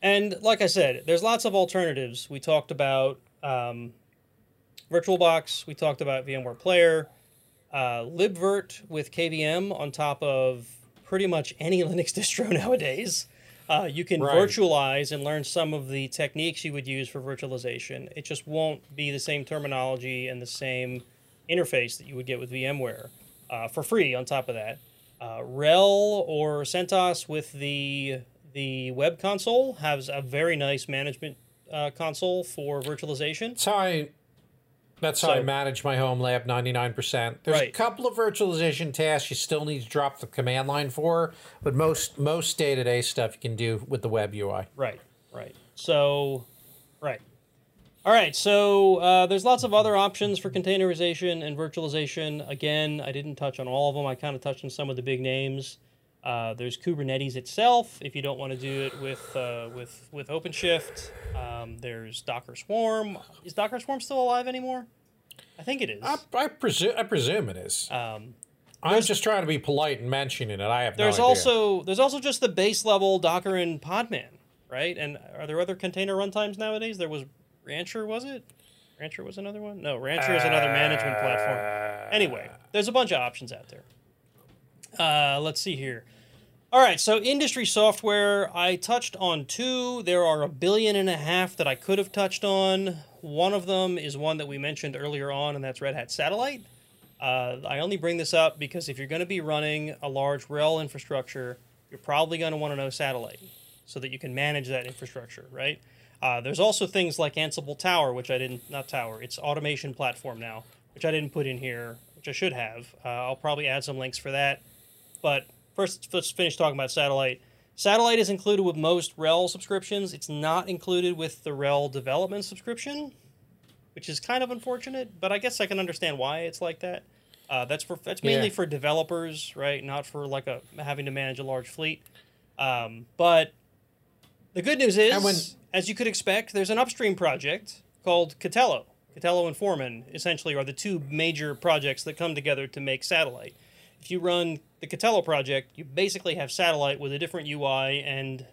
And like I said, there's lots of alternatives. We talked about um, VirtualBox. We talked about VMware Player, uh, libvirt with KVM on top of pretty much any Linux distro nowadays. Uh, you can Right. virtualize and learn some of the techniques you would use for virtualization. It just won't be the same terminology and the same interface that you would get with VMware uh, for free. On top of that, uh, RHEL or CentOS with the the web console has a very nice management uh, console for virtualization. That's how I. That's how I manage my home lab. Ninety nine percent. There's a couple of virtualization tasks you still need to drop the command line for, but most most day to day stuff you can do with the web UI. Right, right. So, right. All right, so uh, there's lots of other options for containerization and virtualization. Again, I didn't touch on all of them. I kind of touched on some of the big names. Uh, there's Kubernetes itself, if you don't want to do it with uh, with with OpenShift. Um, there's Docker Swarm. Is Docker Swarm still alive anymore? I think it is. I, I presume I presume it is. Um, I'm just trying to be polite and mentioning it. I have There's no also there's also just the base level Docker and Podman, right? And are there other container runtimes nowadays? There was Rancher, was it? Rancher was another one. No, Rancher is another management platform. Anyway, there's a bunch of options out there. Uh, let's see here. All right, so industry software, I touched on two. There are a billion and a half that I could have touched on. One of them is one that we mentioned earlier on, and that's Red Hat Satellite. Uh, I only bring this up because if you're going to be running a large RHEL infrastructure, you're probably going to want to know satellite so that you can manage that infrastructure, right? Uh, there's also things like Ansible Tower, which I didn't, not Tower, it's automation platform now, which I didn't put in here, which I should have. Uh, I'll probably add some links for that. But first, let's finish talking about satellite. Satellite is included with most RHEL subscriptions. It's not included with the RHEL development subscription, which is kind of unfortunate. But I guess I can understand why it's like that. Uh, that's for that's mainly Yeah. for developers, right? Not for like a having to manage a large fleet. Um, but the good news is, when- as you could expect, there's an upstream project called Katello. Katello and Foreman essentially are the two major projects that come together to make satellite. If you run the Katello project, you basically have satellite with a different UI and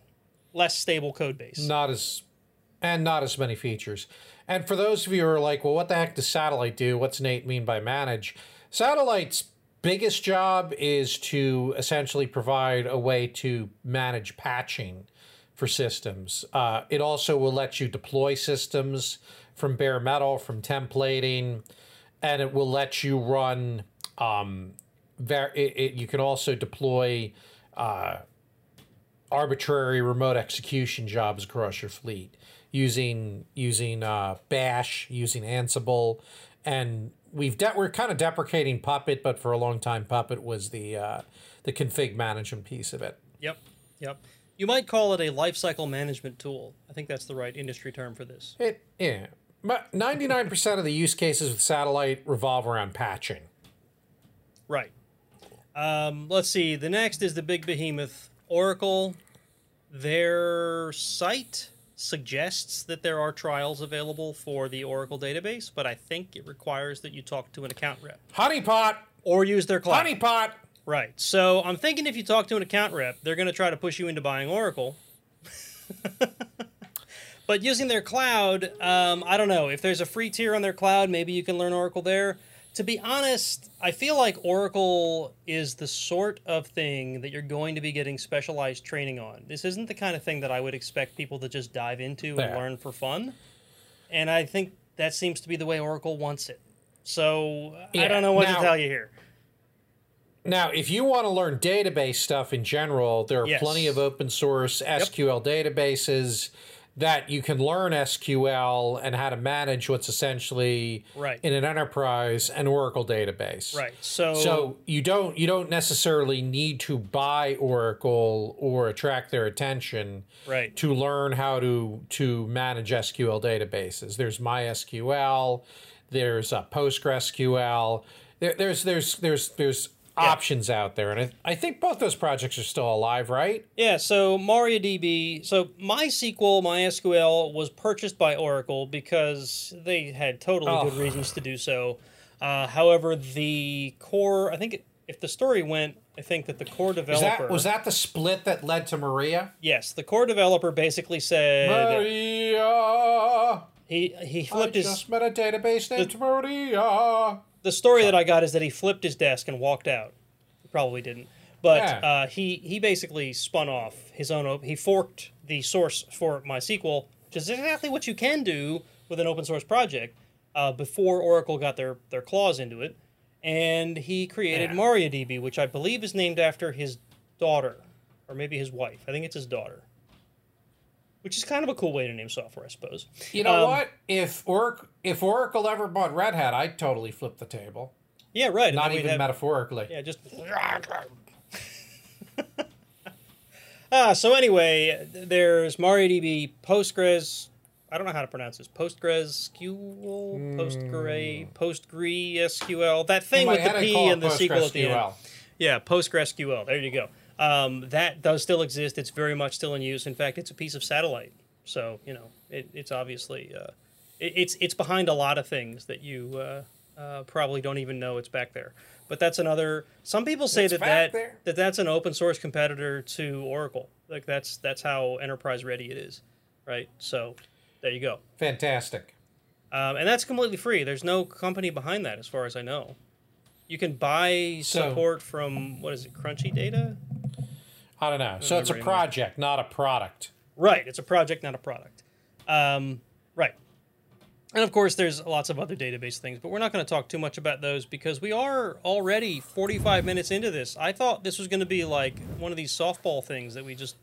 less stable code base. not as and not as many features. And for those of you who are like, well, what the heck does satellite do? What's Nate mean by manage? Satellite's biggest job is to essentially provide a way to manage patching for systems. Uh, it also will let you deploy systems from bare metal, from templating, and it will let you run. Um, ver- it, it, you can also deploy uh, arbitrary remote execution jobs across your fleet using using uh, Bash, using Ansible, and we've de- we're kind of deprecating Puppet, but for a long time Puppet was the uh, the config management piece of it. Yep, yep. You might call it a lifecycle management tool. I think that's the right industry term for this. It yeah, But ninety nine percent of the use cases with satellite revolve around patching. Right. Um, let's see. The next is the big behemoth, Oracle. Their site suggests that there are trials available for the Oracle database, but I think it requires that you talk to an account rep Honeypot, or use their cloud. honeypot. Right. So I'm thinking if you talk to an account rep, they're going to try to push you into buying Oracle. but using their cloud, um, I don't know. If there's a free tier on their cloud, maybe you can learn Oracle there. to be honest, I feel like Oracle is the sort of thing that you're going to be getting specialized training on. This isn't the kind of thing that I would expect people to just dive into and Yeah. learn for fun. And I think that seems to be the way Oracle wants it. So I don't know what now- to tell you here. Now, if you want to learn database stuff in general, there are Yes. plenty of open source SQL databases that you can learn SQL and how to manage what's essentially Right. in an enterprise an Oracle database. Right. So, So you don't you don't necessarily need to buy Oracle or attract their attention right. to learn how to to manage SQL databases. There's MySQL, there's uh, PostgreSQL. There, there's there's there's there's options out there, and I, I think both those projects are still alive, right? Yeah, so MariaDB, so MySQL, MySQL was purchased by Oracle because they had totally Oh. good reasons to do so. Uh, however, the core, I think if the story went, I think that the core developer, that was that the split that led to Maria? yes, the core developer basically said Maria, he he I flipped his. just met a database named Maria. The story that I got is that he flipped his desk and walked out. He probably didn't, but Yeah. uh, he he basically spun off his own. Op- he forked the source for MySQL, which is exactly what you can do with an open source project. Uh, before Oracle got their their claws into it, and he created. MariaDB, which I believe is named after his daughter, or maybe his wife. I think it's his daughter. Which is kind of a cool way to name software, I suppose. You know Um, what? If Oracle if Oracle ever bought Red Hat, I'd totally flip the table. Yeah, right. Not even have- metaphorically. Yeah, just. ah, so anyway, there's MariaDB, Postgres. I don't know how to pronounce this. PostgreSQL, Postgre, PostgreSQL. That thing with the P and the SQL at the end. Yeah, PostgreSQL. There you go. Um, that does still exist. It's very much still in use. In fact, it's a piece of satellite. So you know, it, it's obviously uh, it, it's it's behind a lot of things that you uh, uh, probably don't even know it's back there. But that's another. Some people say It's that that, there. that that's an open source competitor to Oracle. Like that's that's how enterprise ready it is, right? So there you go. Fantastic. Um, and that's completely free. There's no company behind that, as far as I know. You can buy So- support from what is it, Crunchy Data? I don't know. So it's a anymore. project, not a product. Right. It's a project, not a product. Um, right. And of course, there's lots of other database things, but we're not going to talk too much about those because we are already 45 minutes into this. I thought this was going to be like one of these softball things that we just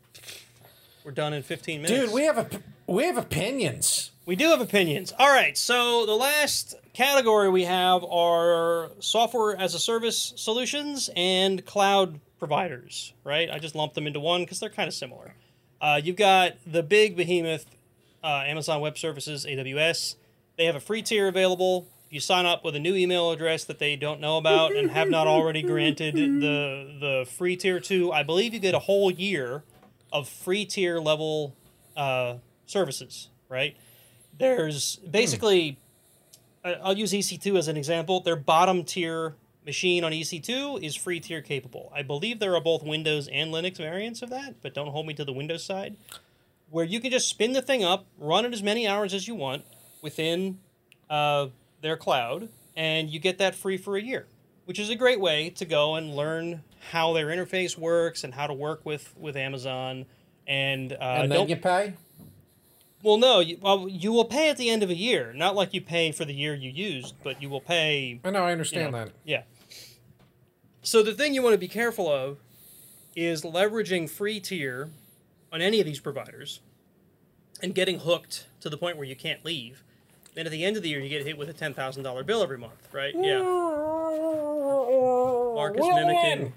we're done in 15 minutes. Dude, we have a we have opinions. We do have opinions. All right, so the last category we have are software as a service solutions and cloud providers, right? I just lumped them into one because they're kind of similar. Uh, you've got the big behemoth, uh, Amazon Web Services, AWS. They have a free tier available. You sign up with a new email address that they don't know about and have not already granted the the free tier to, I believe you get a whole year of free tier level uh, services, right? There's basically, I- I'll use EC2 as an example. Their bottom tier machine on EC2 is free tier capable. I believe there are both Windows and Linux variants of that, but don't hold me to the Windows side, where you can just spin the thing up, run it as many hours as you want within uh, their cloud, and you get that free for a year, which is a great way to go and learn how their interface works and how to work with with Amazon. And, uh, and don't then you pay. Well, no, you, well, you will pay at the end of a year. Not like you pay for the year you used, but you will pay. I know, I you understand know, that. Yeah. So the thing you want to be careful of is leveraging free tier on any of these providers and getting hooked to the point where you can't leave. Then at the end of the year, you get hit with a ten thousand dollar bill every month, right? Yeah. Mark is mimicking.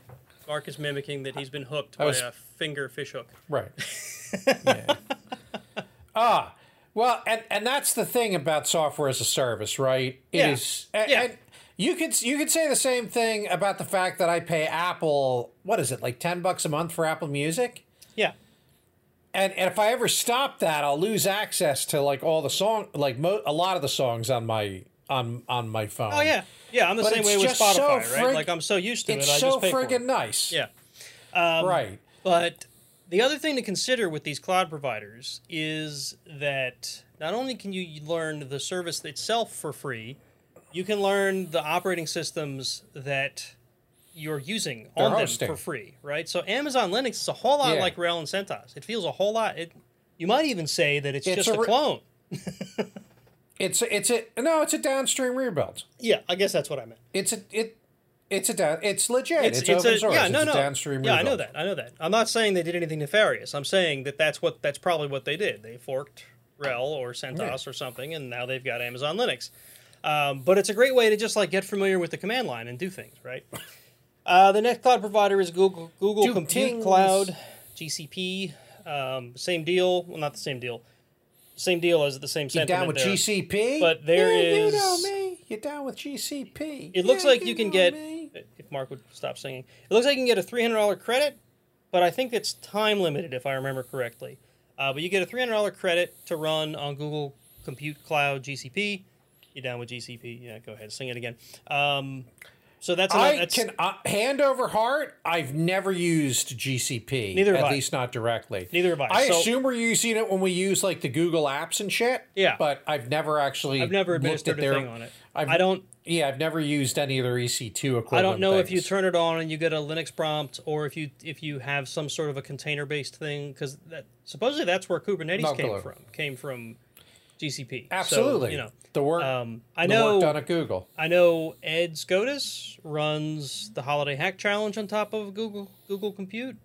Mark is mimicking that he's been hooked I by was- a finger fish hook. Right. yeah. Ah, well, and and that's the thing about software as a service, right? It Yeah. is- and, Yeah. and you could you could say the same thing about the fact that I pay Apple. What is it like ten bucks a month for Apple Music? Yeah. And, and if I ever stop that, I'll lose access to like all the song, like mo- a lot of the songs on my on on my phone. Oh yeah. Yeah, I'm the But same way with just so Spotify, right? Like I'm so used to it's it, I so just pay for it. friggin' nice. Yeah. right. But the other thing to consider with these cloud providers is that not only can you learn the service itself for free, you can learn the operating systems that you're using They're on them for free, right? So Amazon Linux is a whole lot Yeah. like RHEL and CentOS. It feels a whole lot. It you might even say that it's, It's just a a, clone. It's a, it's a no, it's a downstream rebuild. Yeah, I guess that's what I meant. It's a it it's a down it's legit. It's, It's, it's, open a source. yeah, it's no, no, downstream yeah, I know that. I know that. I'm not saying they did anything nefarious. I'm saying that that's what that's probably what they did. They forked RHEL or CentOS or something, and now they've got Amazon Linux. Um, but it's a great way to just like get familiar with the command line and do things, right? Uh, the next cloud provider is Google Google Do Compute things. Cloud, GCP. Um, same deal. Well, not the same deal. Same deal as the same You down with there. GCP? But there yeah, is- You know me. You down with GCP? It looks Yeah, like you can know get me. if Mark would stop singing. It looks like you can get a three hundred dollar credit, but I think it's time limited if I remember correctly. Uh, but you get a three hundred dollar credit to run on Google Compute Cloud GCP. You down with GCP? Yeah, go ahead, sing it again. Um, so that's, an, I that's can uh, hand over heart. I've never used GCP. Neither have at I. least not directly. Neither have I. I So- assume we're using it when we use like the Google apps and shit. Yeah. but I've never actually. I've never looked administered a their, thing on it. I've, I don't. Yeah, I've never used any of their EC2 equivalent. I don't know if you turn it on and you get a Linux prompt, or if you if you have some sort of a container based thing, because that supposedly that's where Kubernetes No came clue. from. Came from GCP. So, Absolutely. you know, the work. um, I the know work done at Google. I know Ed Skoudis runs the Holiday Hack Challenge on top of Google Google Compute.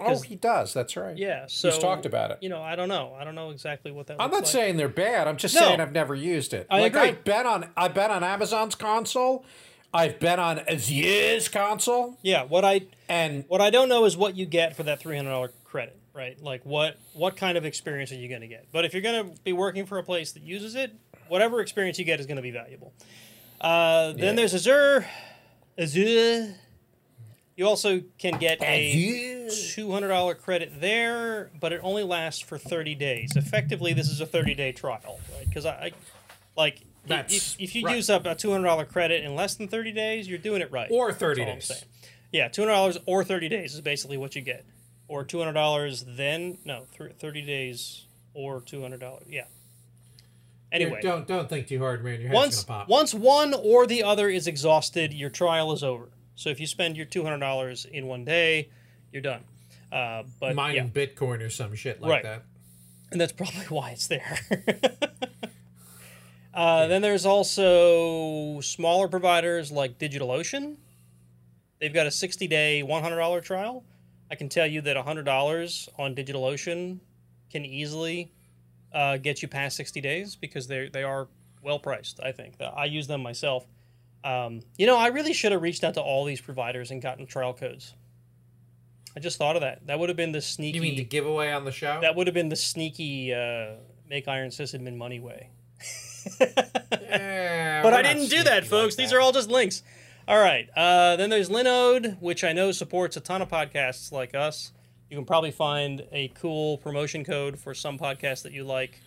Oh, he does. That's right. Yeah, so he's talked about it. You know, I don't know. I don't know exactly what that. I'm not like. saying they're bad. I'm just No. saying I've never used it. I like agree. I've been on I've been on Amazon's console. I've been on Azure's console, Yeah, what I and what I don't know is what you get for that three hundred dollar credit, right? Like what what kind of experience are you going to get? But if you're going to be working for a place that uses it, whatever experience you get is going to be valuable. Uh, then Yeah. there's Azure. Azure. You also can get a two hundred dollar credit there, but it only lasts for thirty days. Effectively, this is a thirty day trial, right? Because I, I like. If, if you right. use up a two hundred dollar credit in less than thirty days, you're doing it right. or That's 30 all I'm days. Yeah, two hundred dollars or thirty days is basically what you get, or two hundred dollars then no th- thirty days or two hundred dollars. Yeah. Anyway, don't don't think too hard, man. Your head's once gonna pop. once one or the other is exhausted, your trial is over. So if you spend your two hundred dollars in one day, you're done. Uh, but mining yeah, Bitcoin or some shit like Right. that. and that's probably why it's there. uh, then there's also smaller providers like DigitalOcean. They've got a 60 day, $100 trial. I can tell you that $100 on DigitalOcean can easily uh, get you past 60 days because they they are well priced, I think. I use them myself. Um, you know, I really should have reached out to all these providers and gotten trial codes. I just thought of that. That would have been the sneaky. You mean the giveaway on the show? That would have been the sneaky uh, make Iron Sysadmin money way. Yeah, But I didn't do that, like folks. These are all just links. All right. Uh, then there's Linode, which I know supports a ton of podcasts like us. You can probably find a cool promotion code for some podcasts that you like.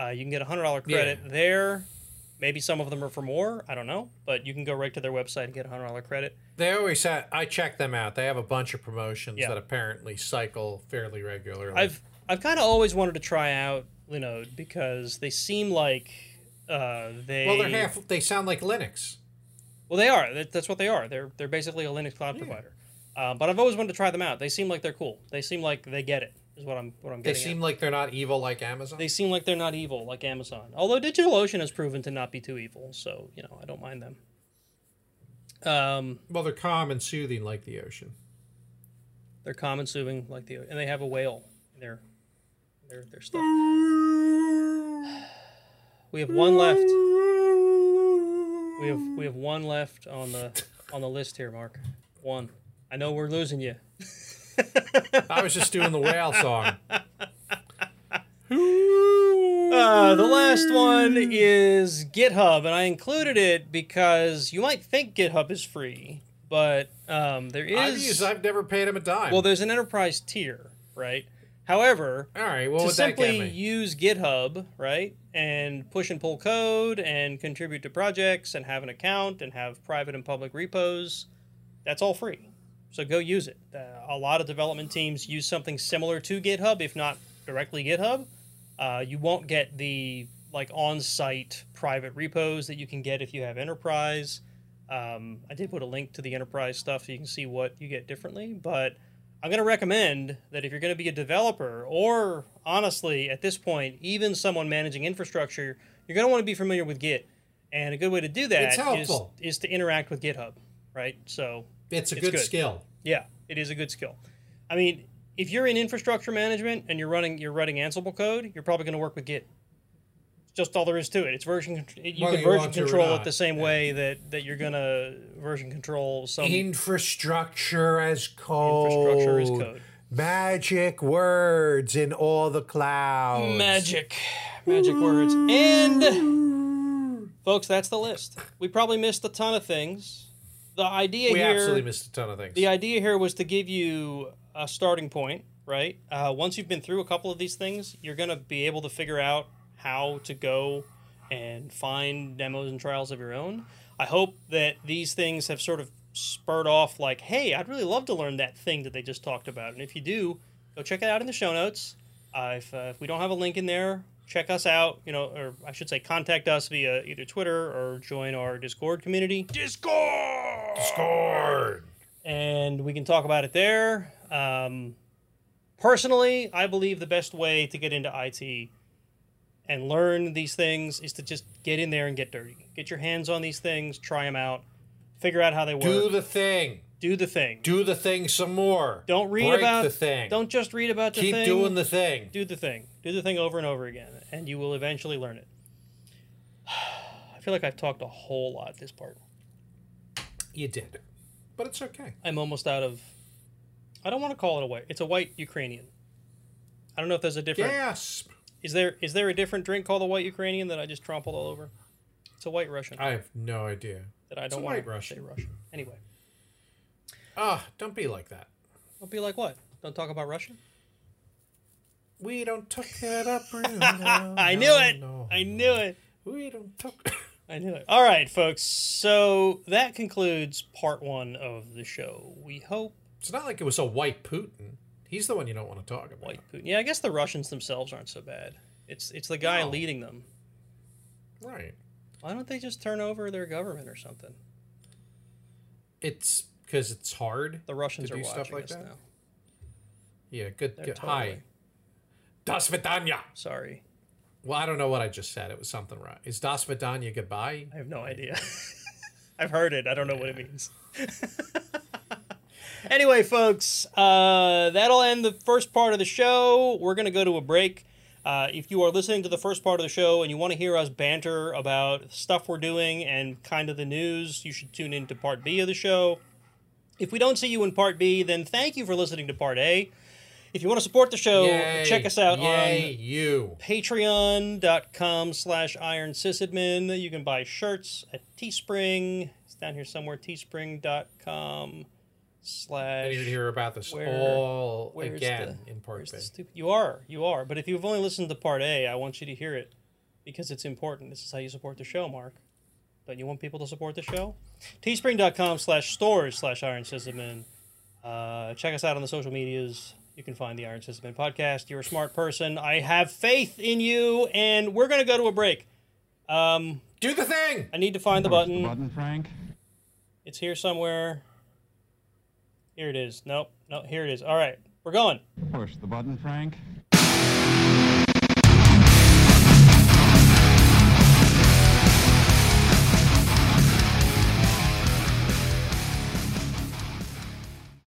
Uh, you can get a hundred dollar credit there. Maybe some of them are for more. I don't know, but you can go right to their website and get a hundred dollar credit. They always have. I check them out. They have a bunch of promotions Yeah. that apparently cycle fairly regularly. I've I've kind of always wanted to try out Linode because they seem like uh, they well, they're half. They sound like Linux. Well, they are. That's what they are. They're they're basically a Linux cloud provider. Uh, but I've always wanted to try them out. They seem like they're cool. They seem like they get it. Is what I'm what I'm getting. They seem at. like they're not evil like Amazon. They seem like they're not evil like Amazon. Although DigitalOcean has proven to not be too evil, so you know I don't mind them. Um, well, they're calm and soothing like the ocean. they're calm and soothing like the and they have a whale in their their their stuff. We have one left. We have we have one left on the on the list here, Mark. One. I know we're losing you. I was just doing the whale song. Uh, the last one is GitHub, and I included it because you might think GitHub is free, but um, there I've used. I've never paid him a dime. well, there's an enterprise tier, right? However, all right. well, to would that get simply use GitHub, right, and push and pull code and contribute to projects and have an account and have private and public repos, that's all free. So go use it. Uh, a lot of development teams use something similar to GitHub, if not directly GitHub. Uh, you won't get the like on-site private repos that you can get if you have enterprise. Um, I did put a link to the enterprise stuff so you can see what you get differently. But I'm going to recommend that if you're going to be a developer, or honestly, at this point, even someone managing infrastructure, you're going to want to be familiar with Git. And a good way to do that is, to interact with GitHub, right? So It's a It's good, good. skill. yeah, it is a good skill. I mean, if you're in infrastructure management and you're running you're writing Ansible code, you're probably going to work with Git. Just all there is to it. It's version you Whether can version or control it the same yeah. way that that you're going to version control some Infrastructure as code. infrastructure as code. Magic words in all the clouds. Magic, magic words, and folks, that's the list. We probably missed a ton of things. The idea We here, absolutely missed a ton of things. the idea here was to give you a starting point, right? Uh, once you've been through a couple of these things, you're going to be able to figure out how to go and find demos and trials of your own. I hope that these things have sort of spurred off, like, hey, I'd really love to learn that thing that they just talked about. And if you do, go check it out in the show notes. Uh, if, uh, if we don't have a link in there, check us out, you know, or I should say contact us via either Twitter or join our Discord community. Discord! Discord. and we can talk about it there. Um, personally, I believe the best way to get into IT and learn these things is to just get in there and get dirty. Get your hands on these things, try them out, figure out how they work, Do the thing. do the thing. Do the thing some more. Don't read Break about the thing. Don't just read about the keep thing. Keep doing the thing. do the thing. Do the thing over and over again, and you will eventually learn it. I feel like I've talked a whole lot this part. You did, but it's okay. I'm almost out of. I don't want to call it a white. It's a white Ukrainian. I don't know if there's a different. Gasp. Is there is there a different drink called a white Ukrainian that I just trampled all over? It's a white Russian I have no idea. that I don't want white to Russian. say Russian. Anyway, Ah, don't be like that. don't be like what? Don't talk about Russia. We don't talk that up. Bruno. I knew it. no. I knew it. We don't talk. I knew it. All right, folks. So that concludes part one of the show. We hope It's not like it was a white Putin. He's the one you don't want to talk about. white Putin. Yeah, I guess the Russians themselves aren't so bad. It's it's the guy No. leading them. Right. Why don't they just turn over their government or something? It's because it's hard. The Russians are do watching stuff like us that? now. Yeah. Good. They're good. totally- Hi. Das Vidanya. Sorry, Well, I don't know what I just said. It was something right. Is Das Vidanya goodbye? I have no idea. I've heard it. I don't know what it means. anyway, folks, uh, that'll end the first part of the show. We're going to go to a break. Uh, if you are listening to the first part of the show and you want to hear us banter about stuff we're doing and kind of the news, you should tune in to part B of the show. If we don't see you in part B, then thank you for listening to part A. If you want to support the show, Yay. check us out Yay, on you. patreon.com slash iron sysadmin you can buy shirts at teespring it's down here somewhere teespring.com slash I need to hear about this Where- all where's again the- in part B. the stupid- you are you are but if you've only listened to part a i want you to hear it because it's important this is how you support the show mark don't you want people to support the show teespring.com slash stores slash iron sysadmin uh, check us out on the social medias you can find the Iron Sysadmin podcast. You're a smart person. I have faith in you, and we're going to go to a break. Um, Do the thing. I need to find the Push button. button, Frank. It's here somewhere. Here it is. Nope. No, here it is. All right. We're going. Push the button, Frank.